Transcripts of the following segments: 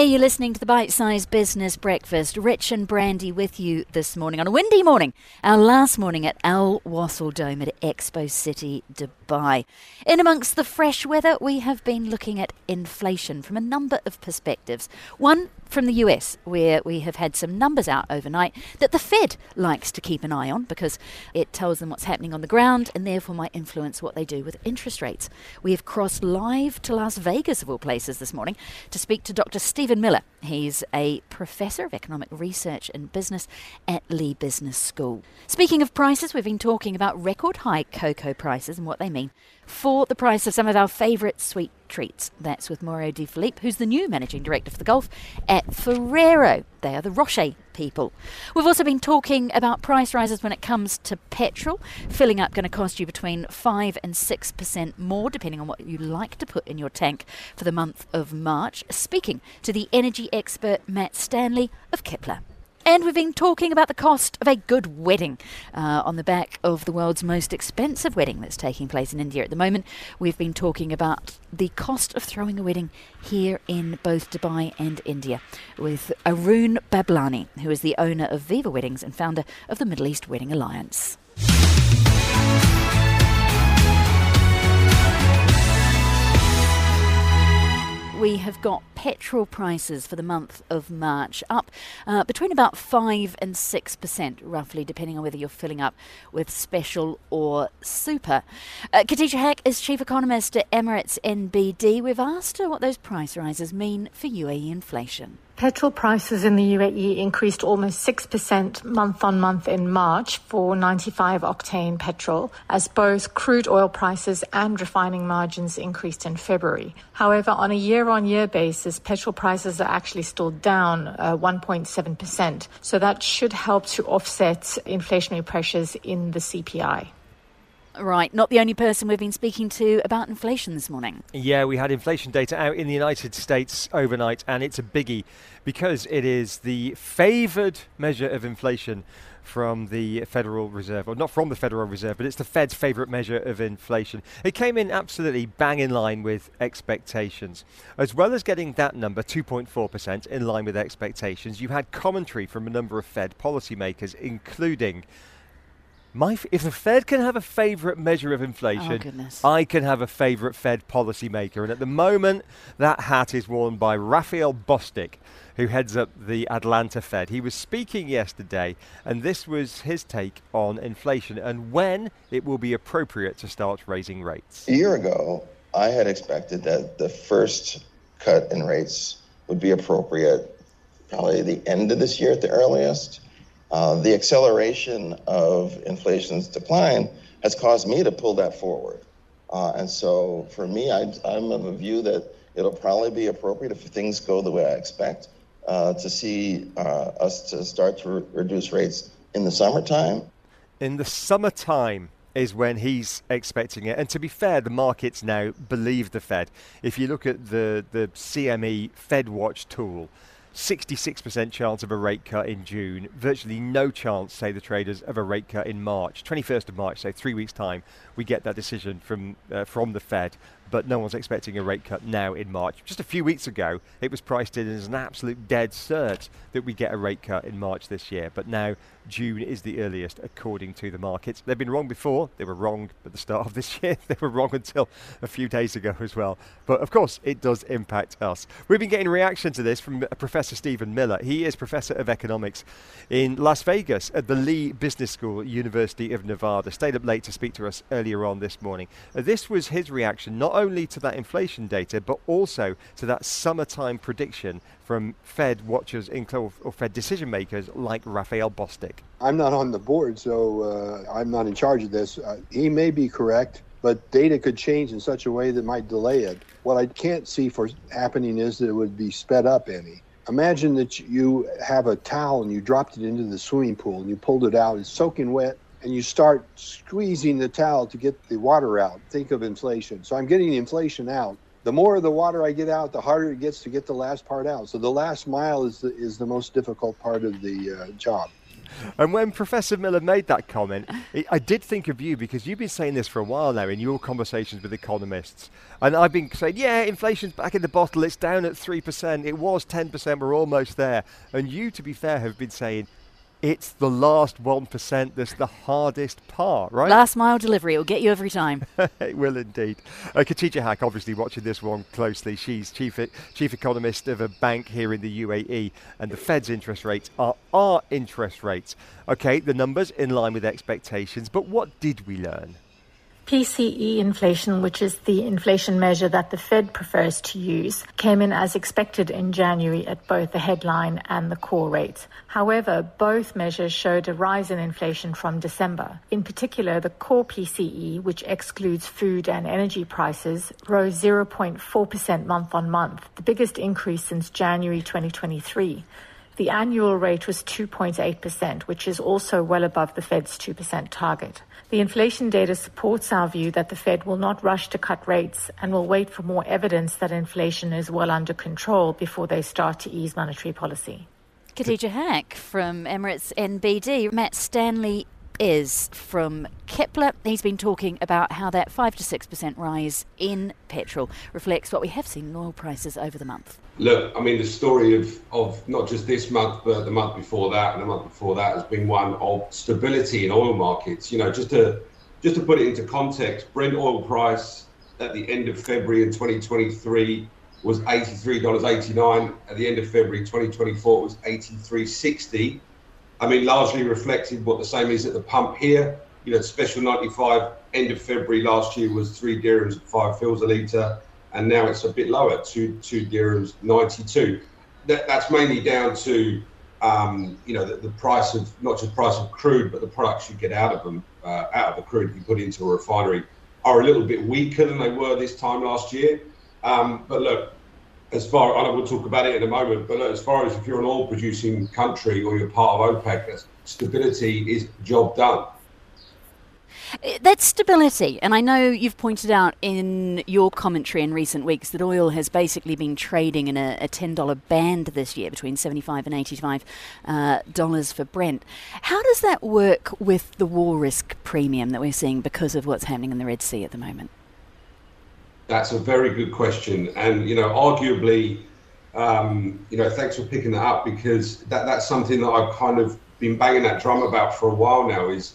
Hey, you're listening to the Bite Size Business Breakfast. Rich and Brandy with you this morning on a windy morning, our last morning at Al Wasl Dome at Expo City, Dubai. In amongst the fresh weather, we have been looking at inflation from a number of perspectives. One from the US, where we have had some numbers out overnight that the Fed likes to keep an eye on because it tells them what's happening on the ground and therefore might influence what they do with interest rates. We have crossed live to Las Vegas, of all places, this morning to speak to Dr. Stephen Miller. He's a professor of economic research and business at Lee Business School. Speaking of prices, we've been talking about record high cocoa prices and what they mean for the price of some of our favourite sweet treats. That's with Mauro De Filippo, who's the new managing director for the Gulf at Ferrero. They are the Rocher people. We've also been talking about price rises when it comes to petrol. Filling up going to cost you between 5 and 6% more, depending on what you like to put in your tank for the month of March. Speaking to the energy expert Matt Stanley of Kepler. And we've been talking about the cost of a good wedding uh, on the back of the world's most expensive wedding that's taking place in India at the moment. We've been talking about the cost of throwing a wedding here in both Dubai and India with Arun Bablani, who is the owner of Viva Weddings and founder of the Middle East Wedding Alliance. we have got petrol prices for the month of March up uh, between about 5 and 6%, roughly, depending on whether you're filling up with special or super. Uh, Khatija Haque is chief economist at Emirates NBD. We've asked her what those price rises mean for UAE inflation. Petrol prices in the UAE increased almost 6% month on month in March for 95 octane petrol, as both crude oil prices and refining margins increased in February. However, on a year on year basis, petrol prices are actually still down uh, 1.7%. So that should help to offset inflationary pressures in the CPI. Right, not the only person we've been speaking to about inflation this morning. Yeah, we had inflation data out in the United States overnight, and it's a biggie because it is the favoured measure of inflation from the Federal Reserve, or not from the Federal Reserve, but it's the Fed's favourite measure of inflation. It came in absolutely bang in line with expectations. As well as getting that number, 2.4%, in line with expectations, you had commentary from a number of Fed policymakers, including my, if the Fed can have a favourite measure of inflation, oh, I can have a favourite Fed policymaker. And at the moment, that hat is worn by Raphael Bostic, who heads up the Atlanta Fed. He was speaking yesterday, and this was his take on inflation and when it will be appropriate to start raising rates. A year ago, I had expected that the first cut in rates would be appropriate probably the end of this year at the earliest uh, the acceleration of inflation's decline has caused me to pull that forward. Uh, and so for me, I, am of a view that it'll probably be appropriate if things go the way I expect uh, to see uh, us to start to re- reduce rates in the summertime. In the summertime is when he's expecting it. And to be fair, the markets now believe the Fed. If you look at the, the CME Fed Watch tool, 66% chance of a rate cut in June, virtually no chance, say the traders, of a rate cut in March. 21st of March, so three weeks' time, we get that decision from uh, from the Fed but no one's expecting a rate cut now in March. Just a few weeks ago, it was priced in as an absolute dead cert that we get a rate cut in March this year, but now June is the earliest according to the markets. They've been wrong before. They were wrong at the start of this year. they were wrong until a few days ago as well. But of course, it does impact us. We've been getting reaction to this from Professor Stephen Miller. He is Professor of Economics in Las Vegas at the Lee Business School, University of Nevada. Stayed up late to speak to us earlier on this morning. Uh, this was his reaction, not only to that inflation data, but also to that summertime prediction from Fed watchers or Fed decision makers like Raphael Bostic. I'm not on the board, so uh, I'm not in charge of this. Uh, he may be correct, but data could change in such a way that might delay it. What I can't see for happening is that it would be sped up any. Imagine that you have a towel and you dropped it into the swimming pool and you pulled it out. It's soaking wet and you start squeezing the towel to get the water out. Think of inflation. So I'm getting the inflation out. The more of the water I get out, the harder it gets to get the last part out. So the last mile is the, is the most difficult part of the uh, job. And when Professor Miller made that comment, it, I did think of you because you've been saying this for a while now in your conversations with economists. And I've been saying, yeah, inflation's back in the bottle, it's down at 3%, it was 10%, we're almost there. And you, to be fair, have been saying, it's the last 1% that's the hardest part, right? Last mile delivery will get you every time. it will indeed. Uh, Khatija Haque, obviously watching this one closely. She's chief, chief economist of a bank here in the UAE, and the Fed's interest rates are our interest rates. Okay, the numbers in line with expectations, but what did we learn? PCE inflation, which is the inflation measure that the Fed prefers to use, came in as expected in January at both the headline and the core rate. However, both measures showed a rise in inflation from December. In particular, the core PCE, which excludes food and energy prices, rose 0.4% month on month, the biggest increase since January 2023. The annual rate was 2.8%, which is also well above the Fed's 2% target. The inflation data supports our view that the Fed will not rush to cut rates and will wait for more evidence that inflation is well under control before they start to ease monetary policy. Khatija Haque from Emirates NBD. Matt Stanley is from Kepler. He's been talking about how that 5 to 6% rise in petrol reflects what we have seen in oil prices over the month. Look, I mean, the story of, of not just this month, but the month before that and the month before that has been one of stability in oil markets. You know, just to just to put it into context, Brent oil price at the end of February in 2023 was $83.89. At the end of February 2024, it was 83.60. I mean, largely reflected what the same is at the pump here. You know, special 95 end of February last year was three dirhams at five fils a litre, and now it's a bit lower, two two dirhams 92. That, that's mainly down to um, you know the, the, price of not just price of crude, but the products you get out of them, uh, out of the crude you put into a refinery, are a little bit weaker than they were this time last year. Um, but look, as far, I will talk about it in a moment, but as far as if you're an oil producing country or you're part of OPEC, stability is job done. Uh, that's stability, and I know you've pointed out in your commentary in recent weeks that oil has basically been trading in a, a $10 band this year between 75 and 85 uh, dollars for Brent. How does that work with the war risk premium that we're seeing because of what's happening in the Red Sea at the moment? That's a very good question, and you know, arguably, um, you know, thanks for picking that up because that that's something that I've kind of been banging that drum about for a while now. Is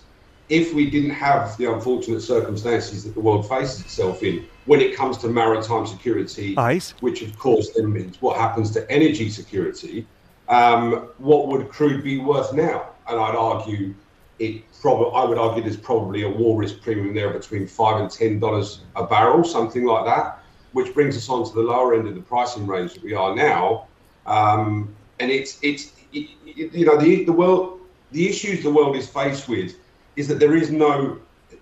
if we didn't have the unfortunate circumstances that the world faces itself in when it comes to maritime security, Ice. which of course then means what happens to energy security, um, what would crude be worth now? And I'd argue it probably I would argue there's probably a war risk premium there between five and ten dollars a barrel, something like that, which brings us on to the lower end of the pricing range that we are now. Um, and it's it's it, you know the the world the issues the world is faced with is that there is no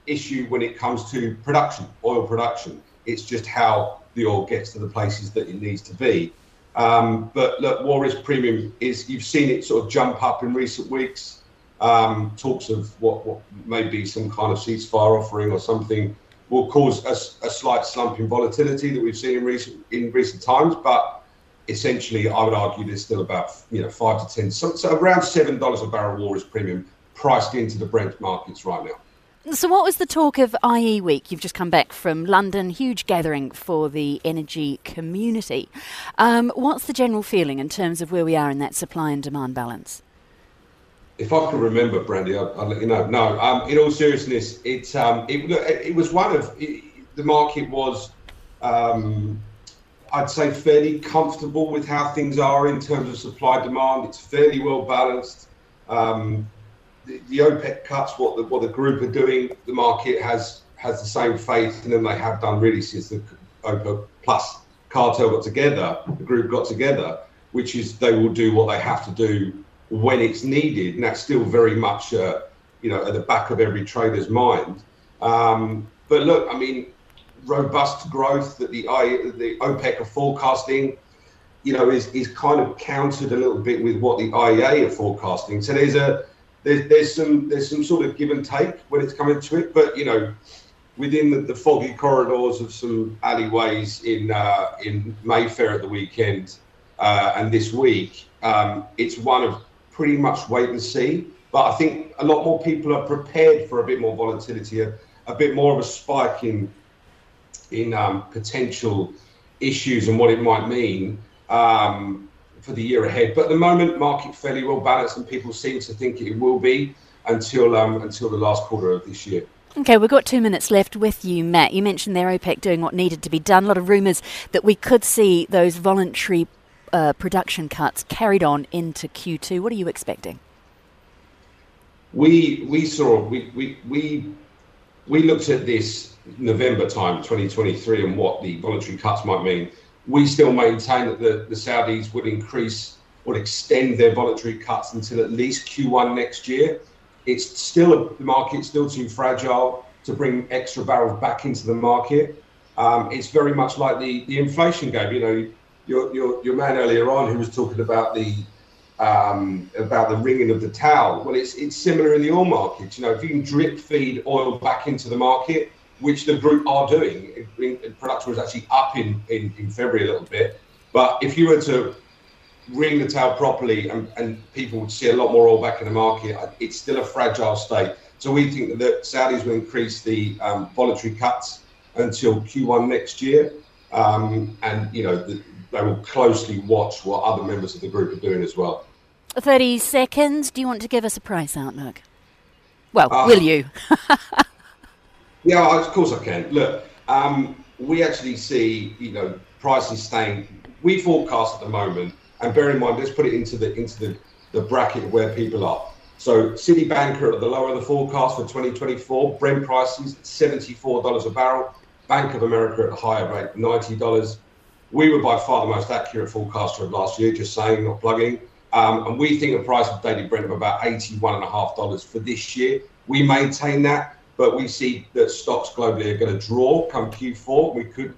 issue when it comes to production, oil production. It's just how the oil gets to the places that it needs to be. Um, but look, war risk premium is you've seen it sort of jump up in recent weeks um, talks of what, what may be some kind of ceasefire offering or something will cause a, a, slight slump in volatility that we've seen in recent in recent times. But essentially, I would argue there's still about you know five to ten, so, so around seven dollars a barrel war is premium priced into the Brent markets right now. So, what was the talk of IE Week? You've just come back from London, huge gathering for the energy community. Um, what's the general feeling in terms of where we are in that supply and demand balance? if I can remember, Brandy, I'll, I'll let you know. No, um, in all seriousness, it um, it, it was one of it, the market was, um, I'd say, fairly comfortable with how things are in terms of supply demand. It's fairly well balanced. Um, the, the, OPEC cuts, what the what the group are doing, the market has has the same faith in them they have done really since the OPEC plus cartel got together, the group got together, which is they will do what they have to do when it's needed, and that's still very much, uh, you know, at the back of every trader's mind. Um, but look, I mean, robust growth that the I, the OPEC are forecasting, you know, is is kind of countered a little bit with what the IEA are forecasting. So there's a there's, there's some there's some sort of give and take when it's coming to it, but you know, within the, the foggy corridors of some alleyways in uh, in Mayfair at the weekend uh, and this week, um, it's one of pretty much wait and see. But I think a lot more people are prepared for a bit more volatility, a, a bit more of a spike in in um, potential issues and what it might mean um, for the year ahead. But at the moment, market fairly well balanced, and people seem to think it will be until um, until the last quarter of this year. Okay, we've got two minutes left with you, Matt. You mentioned there OPEC doing what needed to be done. A lot of rumours that we could see those voluntary uh, production cuts carried on into Q2. What are you expecting? We we saw we we we, we looked at this November time, 2023, and what the voluntary cuts might mean. We still maintain that the, the Saudis would increase, would extend their voluntary cuts until at least Q1 next year it's still the market's still too fragile to bring extra barrels back into the market. Um, it's very much like the, the inflation game. You know, your, your your man earlier on who was talking about the um, about the ringing of the towel. Well, it's it's similar in the oil market. You know, if you can drip feed oil back into the market, which the group are doing, production was actually up in, in, in February a little bit. But if you were to ring the tail properly and, and people would see a lot more oil back in the market, it's still a fragile state. So we think that Saudis will increase the um, voluntary cuts until Q1 next year. Um, and, you know, the, they will closely watch what other members of the group are doing as well. 30 seconds. Do you want to give us a price outlook? Well, uh, will you? yeah, of course I can. Look, um, we actually see, you know, prices staying. We forecast at the moment and bear in mind, let's put it into the into the, the bracket where people are. So Citibank are at the lower of the forecast for 2024. Brent prices $74 a barrel. Bank of America at a higher rate, $90. We were by far the most accurate forecaster of last year, just saying, not plugging. Um, and we think a price of daily Brent of about $81.5 for this year. We maintain that, but we see that stocks globally are going to draw come Q4. We could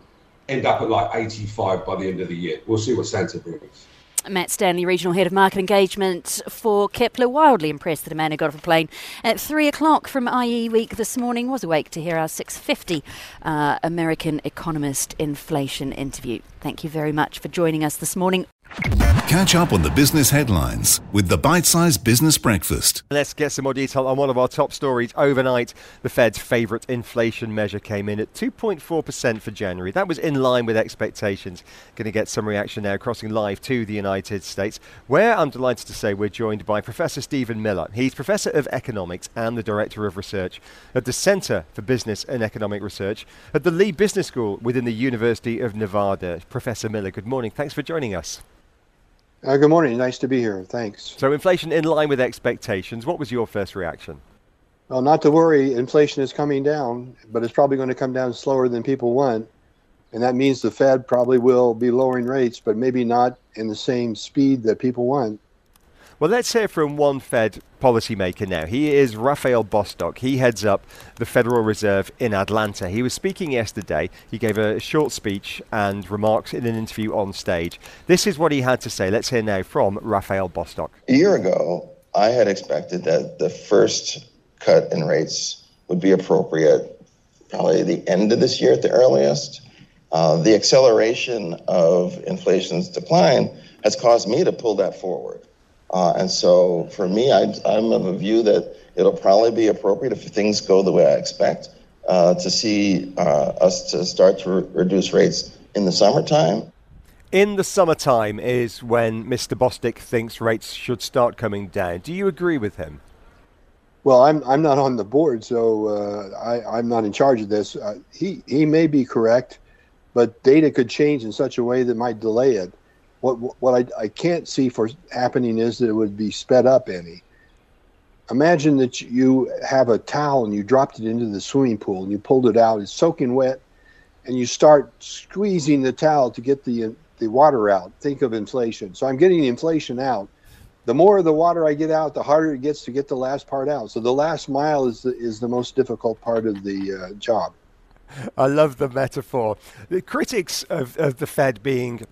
end up at like 85 by the end of the year. We'll see what Santa brings. Matt Stanley, Regional Head of Market Engagement for Kepler, wildly impressed that a man who got off a plane at 3 o'clock from IE Week this morning was awake to hear our 650 uh, American Economist inflation interview. Thank you very much for joining us this morning. Catch up on the business headlines with the bite sized Business Breakfast. Let's get some more detail on one of our top stories. Overnight, the Fed's favourite inflation measure came in at 2.4% for January. That was in line with expectations. Going to get some reaction now, crossing live to the United States, where I'm delighted to say we're joined by Professor Stephen Miller. He's Professor of Economics and the Director of Research at the Centre for Business and Economic Research at the Lee Business School within the University of Nevada. Professor Miller, good morning. Thanks for joining us. Uh, good morning. Nice to be here. Thanks. So, inflation in line with expectations. What was your first reaction? Well, not to worry. Inflation is coming down, but it's probably going to come down slower than people want. And that means the Fed probably will be lowering rates, but maybe not in the same speed that people want. Well, let's hear from one Fed policymaker now. He is Raphael Bostic. He heads up the Federal Reserve in Atlanta. He was speaking yesterday. He gave a short speech and remarks in an interview on stage. This is what he had to say. Let's hear now from Raphael Bostic. A year ago, I had expected that the first cut in rates would be appropriate probably the end of this year at the earliest. Uh, the acceleration of inflation's decline has caused me to pull that forward. Uh, and so for me, I, am of a view that it'll probably be appropriate if things go the way I expect uh, to see uh, us to start to re- reduce rates in the summertime. In the summertime is when Mr. Bostic thinks rates should start coming down. Do you agree with him? Well, I'm I'm not on the board, so uh, I, I'm not in charge of this. Uh, he he may be correct, but data could change in such a way that might delay it. What what I, I can't see for happening is that it would be sped up any. Imagine that you have a towel and you dropped it into the swimming pool and you pulled it out. It's soaking wet, and you start squeezing the towel to get the the water out. Think of inflation. So I'm getting the inflation out. The more of the water I get out, the harder it gets to get the last part out. So the last mile is the, is the most difficult part of the uh, job. I love the metaphor. The critics of, of the Fed being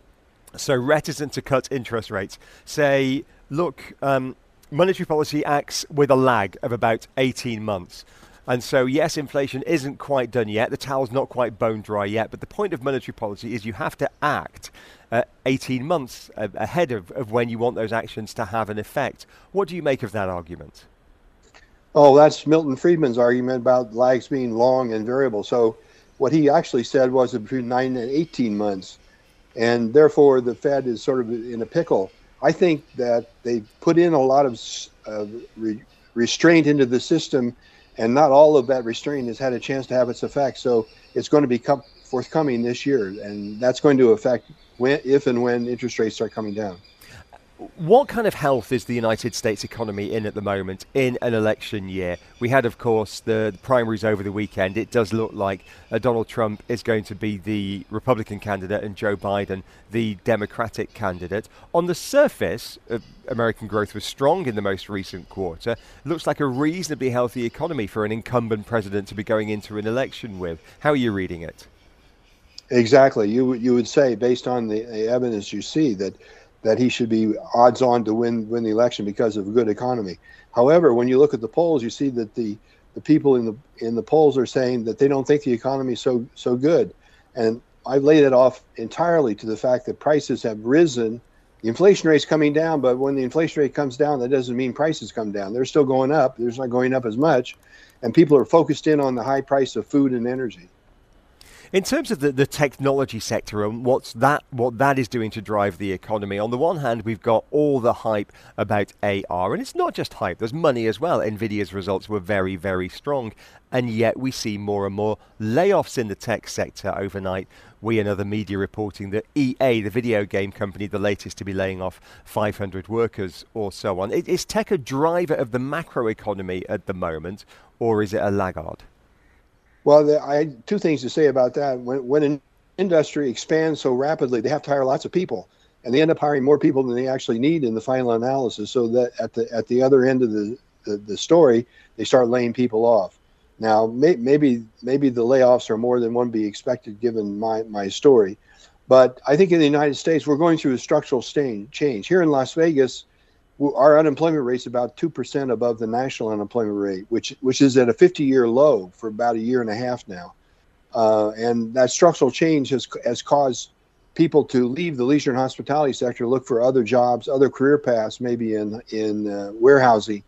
so reticent to cut interest rates say, look, um, monetary policy acts with a lag of about 18 months. And so, yes, inflation isn't quite done yet. The towel's not quite bone dry yet. But the point of monetary policy is you have to act uh, 18 months ahead of, of when you want those actions to have an effect. What do you make of that argument? Oh, that's Milton Friedman's argument about lags being long and variable. So, what he actually said was between nine and 18 months. And therefore, the Fed is sort of in a pickle. I think that they put in a lot of re- restraint into the system, and not all of that restraint has had a chance to have its effect. So, it's going to be forthcoming this year, and that's going to affect when, if and when interest rates start coming down. What kind of health is the United States economy in at the moment in an election year? We had, of course, the, the primaries over the weekend. It does look like uh, Donald Trump is going to be the Republican candidate and Joe Biden the Democratic candidate. On the surface, uh, American growth was strong in the most recent quarter. Looks like a reasonably healthy economy for an incumbent president to be going into an election with. How are you reading it? Exactly. You you would say, based on the, the evidence you see, that that he should be odds on to win win the election because of a good economy. However, when you look at the polls, you see that the the people in the in the polls are saying that they don't think the economy is so so good, and I've laid it off entirely to the fact that prices have risen. The inflation rate's coming down, but when the inflation rate comes down, that doesn't mean prices come down. They're still going up. They're not going up as much, and people are focused in on the high price of food and energy. In terms of the, the technology sector and what's that what that is doing to drive the economy, on the one hand we've got all the hype about AR, and it's not just hype, there's money as well. Nvidia's results were very, very strong, and yet we see more and more layoffs in the tech sector overnight. We and other media reporting that EA, the video game company, the latest to be laying off 500 workers or so on. Is tech a driver of the macro economy at the moment, or is it a laggard? Well, the, I two things to say about that. When when an industry expands so rapidly, they have to hire lots of people, and they end up hiring more people than they actually need in the final analysis. So that at the at the other end of the the, the story, they start laying people off. Now, may, maybe maybe the layoffs are more than one be expected given my my story, but I think in the United States we're going through a structural change. Here in Las Vegas, our unemployment rate is about two percent above the national unemployment rate, which which is at a 50-year low for about a year and a half now. Uh, and that structural change has has caused people to leave the leisure and hospitality sector, look for other jobs, other career paths, maybe in in uh, warehousing,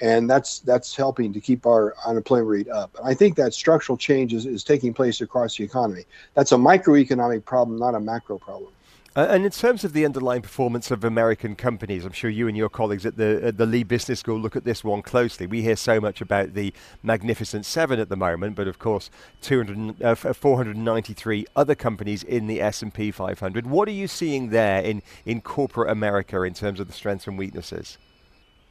and that's that's helping to keep our unemployment rate up. And I think that structural change is, is taking place across the economy. That's a microeconomic problem, not a macro problem. Uh, and in terms of the underlying performance of American companies, I'm sure you and your colleagues at the at the Lee Business School look at this one closely. We hear so much about the Magnificent Seven at the moment, but of course, 200, uh, 493 other companies in the S&P 500. What are you seeing there in in corporate America in terms of the strengths and weaknesses?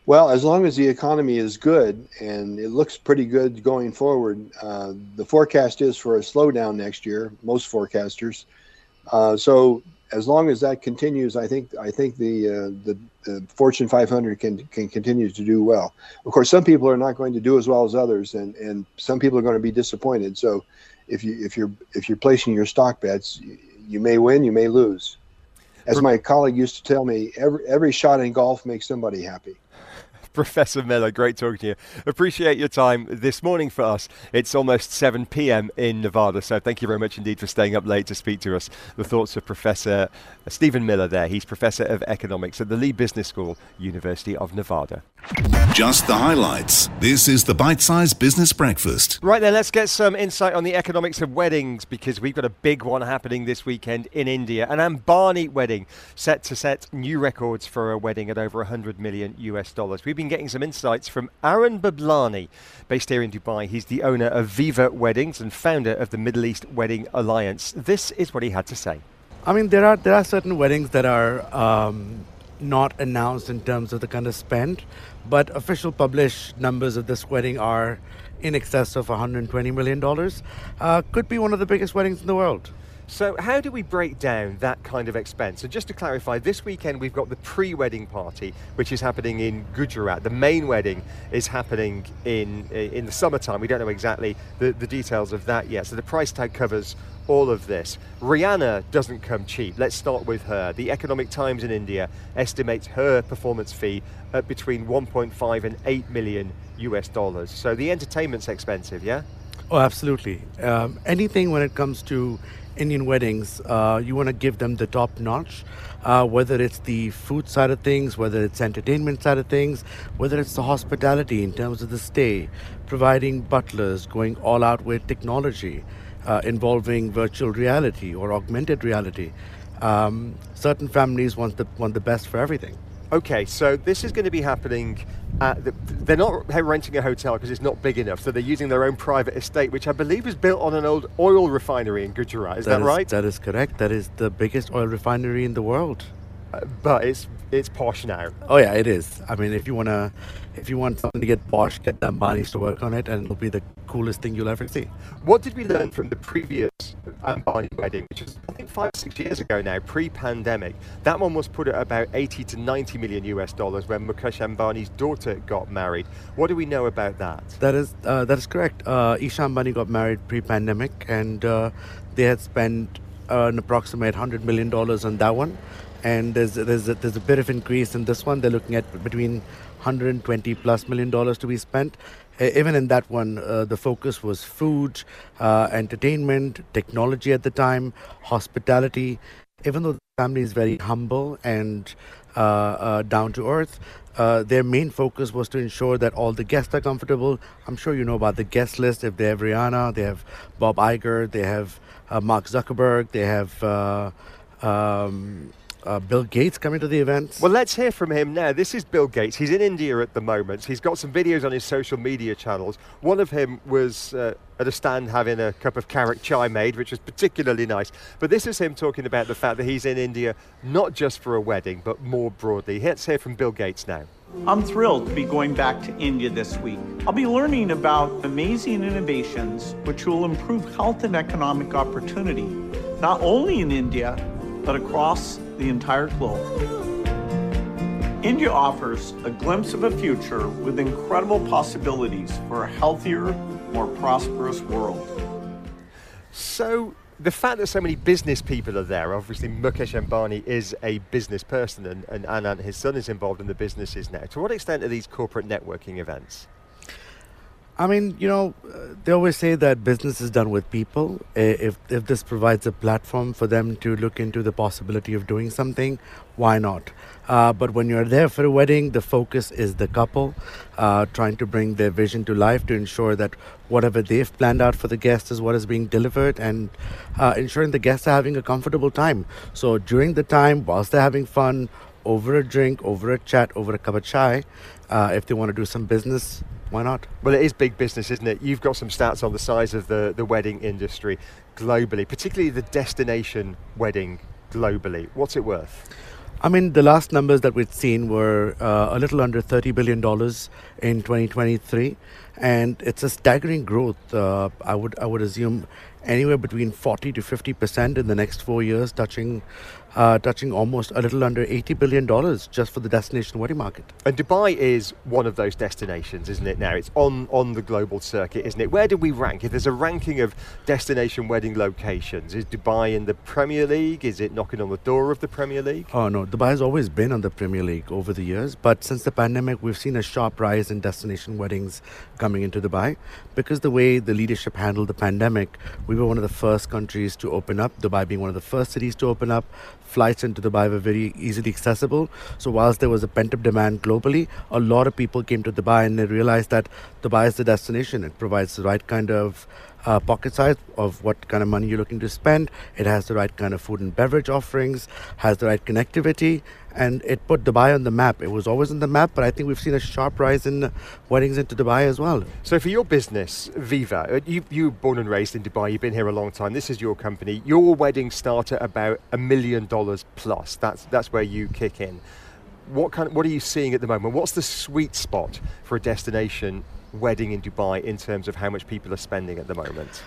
Well, as long as the economy is good, and it looks pretty good going forward, uh, the forecast is for a slowdown next year. Most forecasters. Uh, so as long as that continues, I think I think the, uh, the, the Fortune 500 can can continue to do well. Of course, some people are not going to do as well as others, and, and some people are going to be disappointed. So, if you if you're if you're placing your stock bets, you, you may win, you may lose. As my colleague used to tell me, every every shot in golf makes somebody happy. Professor Miller, great talking to you. Appreciate your time this morning for us. It's almost 7 p.m. in Nevada, so thank you very much indeed for staying up late to speak to us. The thoughts of Professor Stephen Miller there. He's Professor of Economics at the Lee Business School, University of Nevada. Just the highlights. This is the Bite Size Business Breakfast. Right then, let's get some insight on the economics of weddings because we've got a big one happening this weekend in India. An Ambani wedding set to set new records for a wedding at over 100 million US dollars. We've been been getting some insights from Arun Bablani, based here in Dubai. He's the owner of Viva Weddings and founder of the Middle East Wedding Alliance. This is what he had to say. I mean, there are there are certain weddings that are um, not announced in terms of the kind of spend, but official published numbers of this wedding are in excess of 120 million dollars. Uh, could be one of the biggest weddings in the world. So, how do we break down that kind of expense? And just to clarify, this weekend we've got the pre wedding party, which is happening in Gujarat. The main wedding is happening in, in the summertime. We don't know exactly the, the details of that yet. So, the price tag covers all of this. Rihanna doesn't come cheap. Let's start with her. The Economic Times in India estimates her performance fee at between 1.5 and 8 million US dollars. So, the entertainment's expensive, yeah? Oh, absolutely. Um, anything when it comes to Indian weddings, uh, you want to give them the top notch. Uh, whether it's the food side of things, whether it's entertainment side of things, whether it's the hospitality in terms of the stay, providing butlers, going all out with technology, uh, involving virtual reality or augmented reality. Um, certain families want the want the best for everything. Okay, so this is going to be happening. The, they're not renting a hotel because it's not big enough, so they're using their own private estate, which I believe is built on an old oil refinery in Gujarat. Is that, that is, right? That is correct. That is the biggest oil refinery in the world. Uh, but it's it's posh now. Oh yeah, it is. I mean, if you wanna, if you want something to get posh, get the Ambanis to work on it, and it'll be the coolest thing you'll ever see. What did we learn from the previous Ambani wedding, which was I think five six years ago now, pre-pandemic? That one was put at about 80 to 90 million US dollars when Mukesh Ambani's daughter got married. What do we know about that? That is uh, that is correct. Uh, Isha Ambani got married pre-pandemic, and uh, they had spent an approximate hundred million dollars on that one and there's there's a, there's a bit of increase in this one. They're looking at between 120 plus million dollars to be spent. Even in that one, uh, the focus was food, uh, entertainment, technology at the time, hospitality. Even though the family is very humble and uh, uh down to earth, uh, their main focus was to ensure that all the guests are comfortable. I'm sure you know about the guest list. If they have Rihanna, they have Bob Iger, they have uh, Mark Zuckerberg, they have. Um, uh, Bill Gates coming to the event. Well, let's hear from him now. This is Bill Gates. He's in India at the moment. He's got some videos on his social media channels. One of him was uh, at a stand having a cup of carrot chai made, which was particularly nice. But this is him talking about the fact that he's in India not just for a wedding, but more broadly. Let's hear from Bill Gates now. I'm thrilled to be going back to India this week. I'll be learning about amazing innovations which will improve health and economic opportunity, not only in India, but across the entire globe. India offers a glimpse of a future with incredible possibilities for a healthier, more prosperous world. So, the fact that so many business people are there, obviously Mukesh Ambani is a business person and, and Anant, his son, is involved in the businesses now. To what extent are these corporate networking events? I mean, you know, they always say that business is done with people. If if this provides a platform for them to look into the possibility of doing something, why not? Uh, but when you're there for a wedding, the focus is the couple, uh, trying to bring their vision to life to ensure that whatever they've planned out for the guests is what is being delivered and uh, ensuring the guests are having a comfortable time. So during the time, whilst they're having fun, over a drink, over a chat, over a cup of chai, uh, if they want to do some business, why not? Well, it is big business, isn't it? You've got some stats on the size of the, the wedding industry globally, particularly the destination wedding globally. What's it worth? I mean, the last numbers that we'd seen were uh, a little under $30 billion in 2023, and it's a staggering growth. Uh, I would I would assume anywhere between 40 to 50 percent in the next four years, touching uh, touching almost a little under $80 billion just for the destination wedding market. And Dubai is one of those destinations, isn't it now? It's on, on the global circuit, isn't it? Where do we rank? If there's a ranking of destination wedding locations, is Dubai in the Premier League? Is it knocking on the door of the Premier League? Oh, no. Dubai has always been on the Premier League over the years, but since the pandemic, we've seen a sharp rise in destination weddings coming into Dubai because the way the leadership handled the pandemic, we were one of the first countries to open up, Dubai being one of the first cities to open up flights into Dubai were very easily accessible. So, whilst there was a pent up demand globally, a lot of people came to Dubai and they realized that Dubai is the destination. It provides the right kind of uh, pocket size of what kind of money you're looking to spend. It has the right kind of food and beverage offerings, has the right connectivity, and it put Dubai on the map. It was always on the map, but I think we've seen a sharp rise in weddings into Dubai as well. So, for your business, Viva, uh, you, you born and raised in Dubai, you've been here a long time. This is your company. Your weddings start at about a million dollars plus. That's that's where you kick in. What kind? Of, what are you seeing at the moment? What's the sweet spot for a destination wedding in Dubai in terms of how much people are spending at the moment?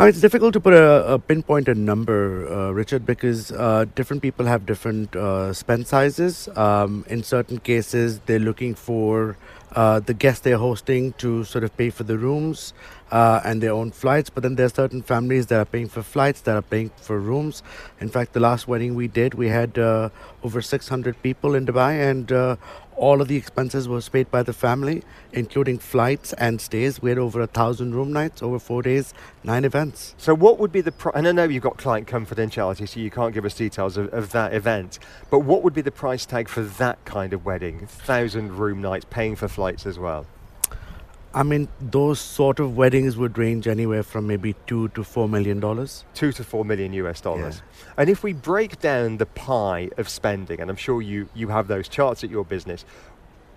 Uh, it's difficult to put a, pinpoint a number, uh, Richard, because uh, different people have different uh, spend sizes. Um, in certain cases, they're looking for uh, the guests they're hosting to sort of pay for the rooms uh, and their own flights. But then there are certain families that are paying for flights, that are paying for rooms. In fact, the last wedding we did, we had over 600 people in Dubai, and all of the expenses was paid by the family, including flights and stays. We had over a thousand room nights over four days, nine events. So, what would be the price? And I know you've got client confidentiality, so you can't give us details of, of that event. But what would be the price tag for that kind of wedding? Thousand room nights, paying for flights as well. I mean, those sort of weddings would range anywhere from maybe two to four million dollars. Two to four million US dollars. Yeah. And if we break down the pie of spending, and I'm sure you, you have those charts at your business,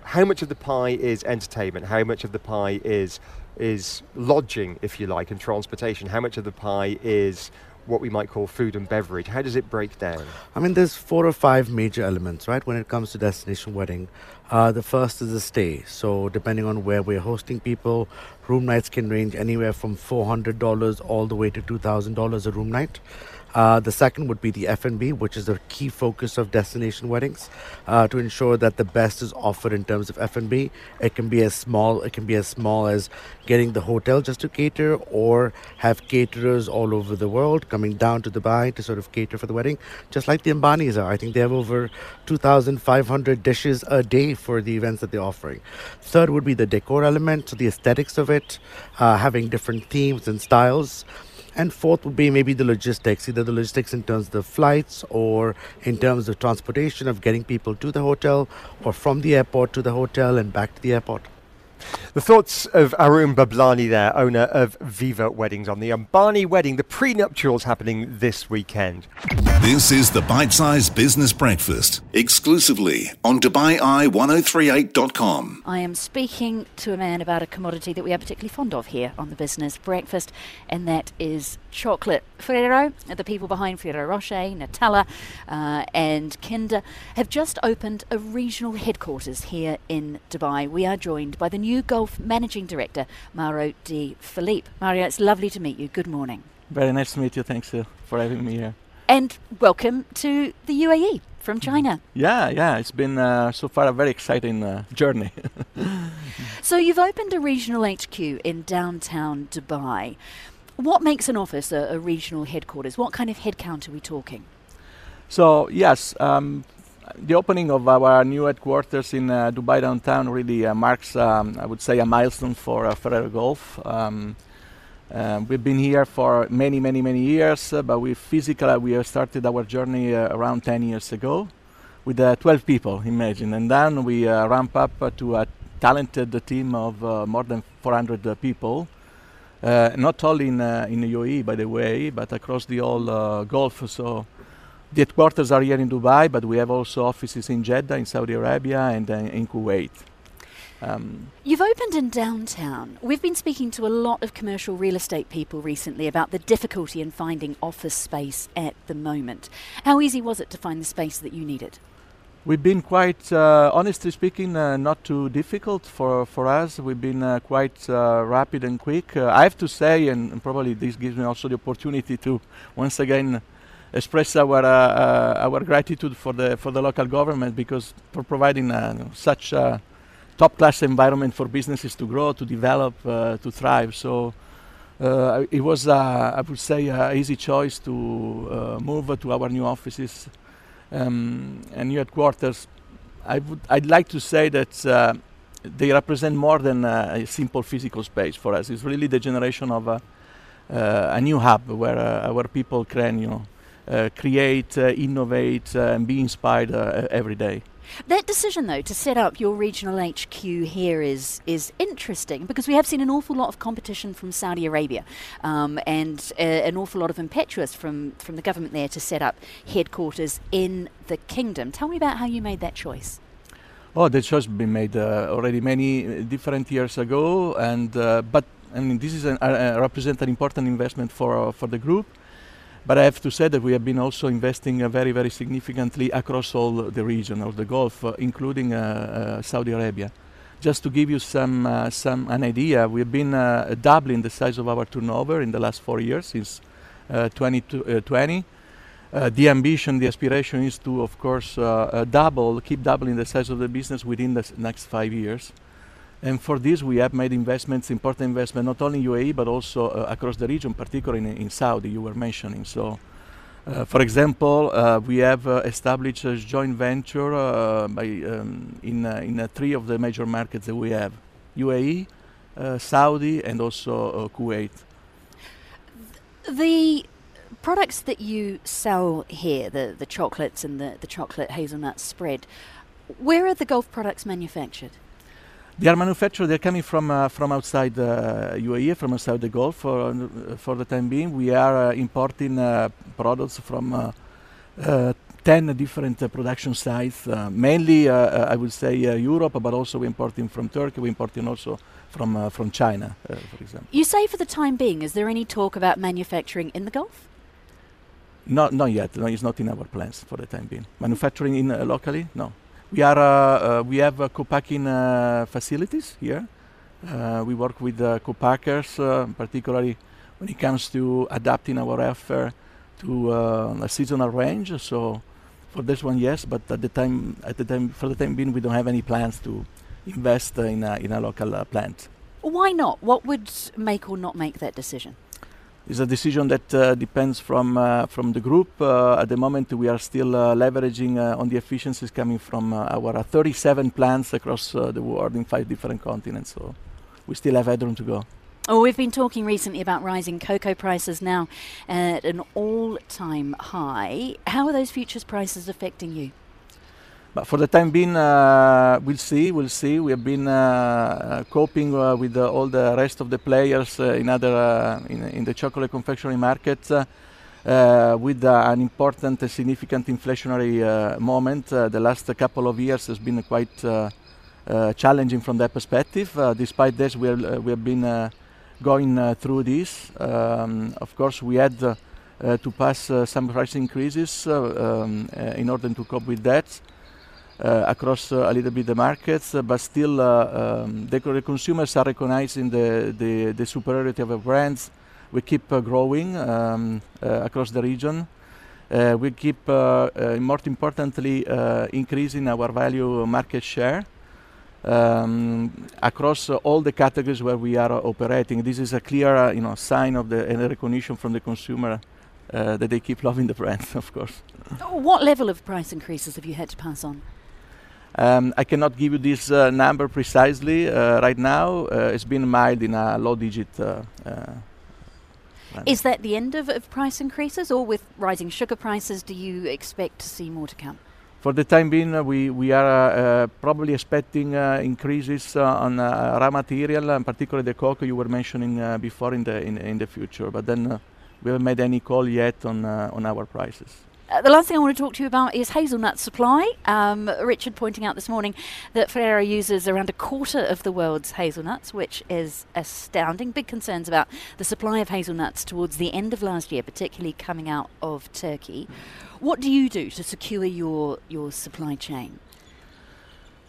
how much of the pie is entertainment? How much of the pie is is lodging, if you like, and transportation? How much of the pie is what we might call food and beverage? How does it break down? I mean, there's four or five major elements, right, when it comes to destination wedding. Uh, the first is the stay. So, depending on where we're hosting people, room nights can range anywhere from $400 all the way to $2,000 a room night. Uh, the second would be the F&B, which is a key focus of destination weddings, uh, to ensure that the best is offered in terms of F&B. It can be as small, it can be as small as getting the hotel just to cater, or have caterers all over the world coming down to Dubai to sort of cater for the wedding, just like the Ambanis are. I think they have over 2,500 dishes a day for the events that they're offering. Third would be the decor element, so the aesthetics of it, uh, having different themes and styles. And fourth would be maybe the logistics, either the logistics in terms of the flights or in terms of transportation of getting people to the hotel or from the airport to the hotel and back to the airport. The thoughts of Arun Bablani there, owner of Viva Weddings, on the Ambani wedding, the prenuptials happening this weekend. This is the Bite Size Business Breakfast, exclusively on DubaiEye1038.com. I am speaking to a man about a commodity that we are particularly fond of here on the Business Breakfast, and that is chocolate. Ferrero, the people behind Ferrero Rocher, Nutella, uh, and Kinder, have just opened a regional headquarters here in Dubai. We are joined by the new Gulf Managing Director, Mauro De Filippo. Mario, it's lovely to meet you. Good morning. Very nice to meet you. Thanks uh, for having me here. And welcome to the UAE from China. Yeah, yeah, it's been uh, so far a very exciting uh, journey. so you've opened a regional HQ in downtown Dubai. What makes an office a, a regional headquarters? What kind of headcount are we talking? So yes, um, the opening of our new headquarters in uh, Dubai downtown really uh, marks, um, I would say, a milestone for uh, Ferrero Gulf. Um, uh, we've been here for many, many, many years, uh, but we physically we started our journey uh, around 10 years ago with 12 people, imagine, and then we ramp up to a talented team of more than 400 people. Not only in in the UAE, by the way, but across the whole Gulf. So the headquarters are here in Dubai, but we have also offices in Jeddah, in Saudi Arabia, and uh, in Kuwait. Um, You've opened in downtown. We've been speaking to a lot of commercial real estate people recently about the difficulty in finding office space at the moment. How easy was it to find the space that you needed? We've been quite, uh, honestly speaking, uh, not too difficult for, for us. We've been uh, quite uh, rapid and quick. Uh, I have to say, and, and, probably this gives me also the opportunity to once again express our uh, our gratitude for the for the local government because for providing such a top class environment for businesses to grow, to develop, to thrive. So it was, I would say, an easy choice to move to our new offices um, and new headquarters. I would, I'd like to say that they represent more than a simple physical space for us. It's really the generation of a, a new hub where our people can, you know, uh, create, uh, innovate, uh, and be inspired every day. That decision, though, to set up your regional HQ here is is interesting because we have seen an awful lot of competition from Saudi Arabia, um, and uh, an awful lot of impetuous from from the government there to set up headquarters in the kingdom. Tell me about how you made that choice. Oh, the choice been made uh, already many uh, different years ago, and uh, but I mean this is an, uh, represent an important investment for for the group but I have to say that we have been also investing uh, very, very significantly across all the region of the Gulf, uh, including uh, uh Saudi Arabia. Just to give you some, uh, some an idea, we have been uh, doubling the size of our turnover in the last four years since 2020. the ambition, the aspiration is to, of course, double, keep doubling the size of the business within the next five years. And for this, we have made investments, important investment, not only in UAE, but also uh, across the region, particularly in, in, Saudi, you were mentioning. So Uh, for example, uh, we have uh, established a joint venture uh, by, um, in, uh, in three of the major markets that we have UAE, Saudi, and also Kuwait. The products that you sell here, the, the chocolates and the, the chocolate hazelnut spread, where are the Gulf products manufactured? They are manufactured. They're coming from uh, from outside uh, UAE, from outside the Gulf. For uh, for the time being, we are uh, importing uh, products from uh, ten different production sites. mainly, I would say Europe, but also we're importing from Turkey. We're importing also from from China, for example. You say for the time being, is there any talk about manufacturing in the Gulf? Not not yet. No, it's not in our plans for the time being. Manufacturing in locally, no. We are uh, uh, we have uh, co-packing facilities here. we work with co-packers, particularly when it comes to adapting our offer to a seasonal range. So for this one, yes, but at the time, at the time, for the time being, we don't have any plans to invest in a, in a local plant. Why not? What would make or not make that decision? Is a decision that uh, depends from uh, from the group. Uh, at the moment, we are still uh, leveraging uh, on the efficiencies coming from uh, our 37 plants across the world in five different continents. So we still have headroom to go. Oh, we've been talking recently about rising cocoa prices now at an all-time high. How are those futures prices affecting you? But for the time being, uh, we'll see. We'll see. We have been uh, uh coping uh, with uh, all the rest of the players uh, in other uh, in, in, the chocolate confectionery market uh, uh, with an important, significant inflationary moment. the last couple of years has been quite challenging from that perspective. despite this, we, we have been going through this. Um, of course, we had. to pass some price increases um, in order to cope with that. Uh, across uh, a little bit the markets, uh, but still um, the, the, consumers are recognizing the, the, the, superiority of our brands. We keep growing um, across the region. we keep, more importantly, increasing our value market share. Um, across uh, all the categories where we are uh, operating. This is a clear, uh, you know, sign of the recognition from the consumer that they keep loving the brand, of course. What level of price increases have you had to pass on? Um, I cannot give you this uh, number precisely uh, right now. Uh, it's been mild in a low digit. Uh, uh, Is that the end of, of, price increases, or with rising sugar prices, do you expect to see more to come? For the time being, uh, we, we are probably expecting increases on raw material, and particularly the cocoa you were mentioning before in the in, in the future. But then we haven't made any call yet on on our prices. Uh, the last thing I want to talk to you about is hazelnut supply. Um, Richard pointing out this morning that Ferrero uses around a quarter of the world's hazelnuts, which is astounding. Big concerns about the supply of hazelnuts towards the end of last year, particularly coming out of Turkey. What do you do to secure your, your supply chain?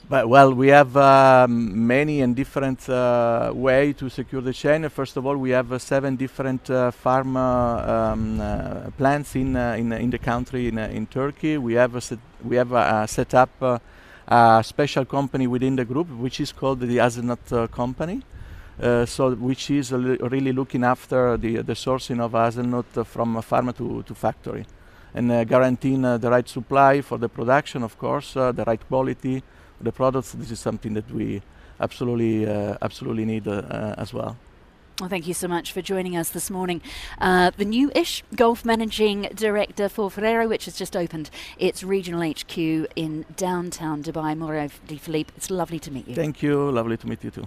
But, well, we have um, many and different uh, way to secure the chain. First of all, we have uh, seven different uh, farm uh, um, uh, plants in, uh, in in the country in in Turkey. We have set, we have set up a special company within the group, which is called the Hazelnut Company. so, which is really looking after the the sourcing of hazelnut from farm to, to factory, and guaranteeing the right supply for the production, of course, the right quality the products, this is something that we absolutely, uh, absolutely need uh, as well. Well, thank you so much for joining us this morning. Uh, the new-ish Gulf Managing Director for Ferrero, which has just opened its regional HQ in downtown Dubai, Mauro De Filippo. It's lovely to meet you. Thank you. Lovely to meet you too.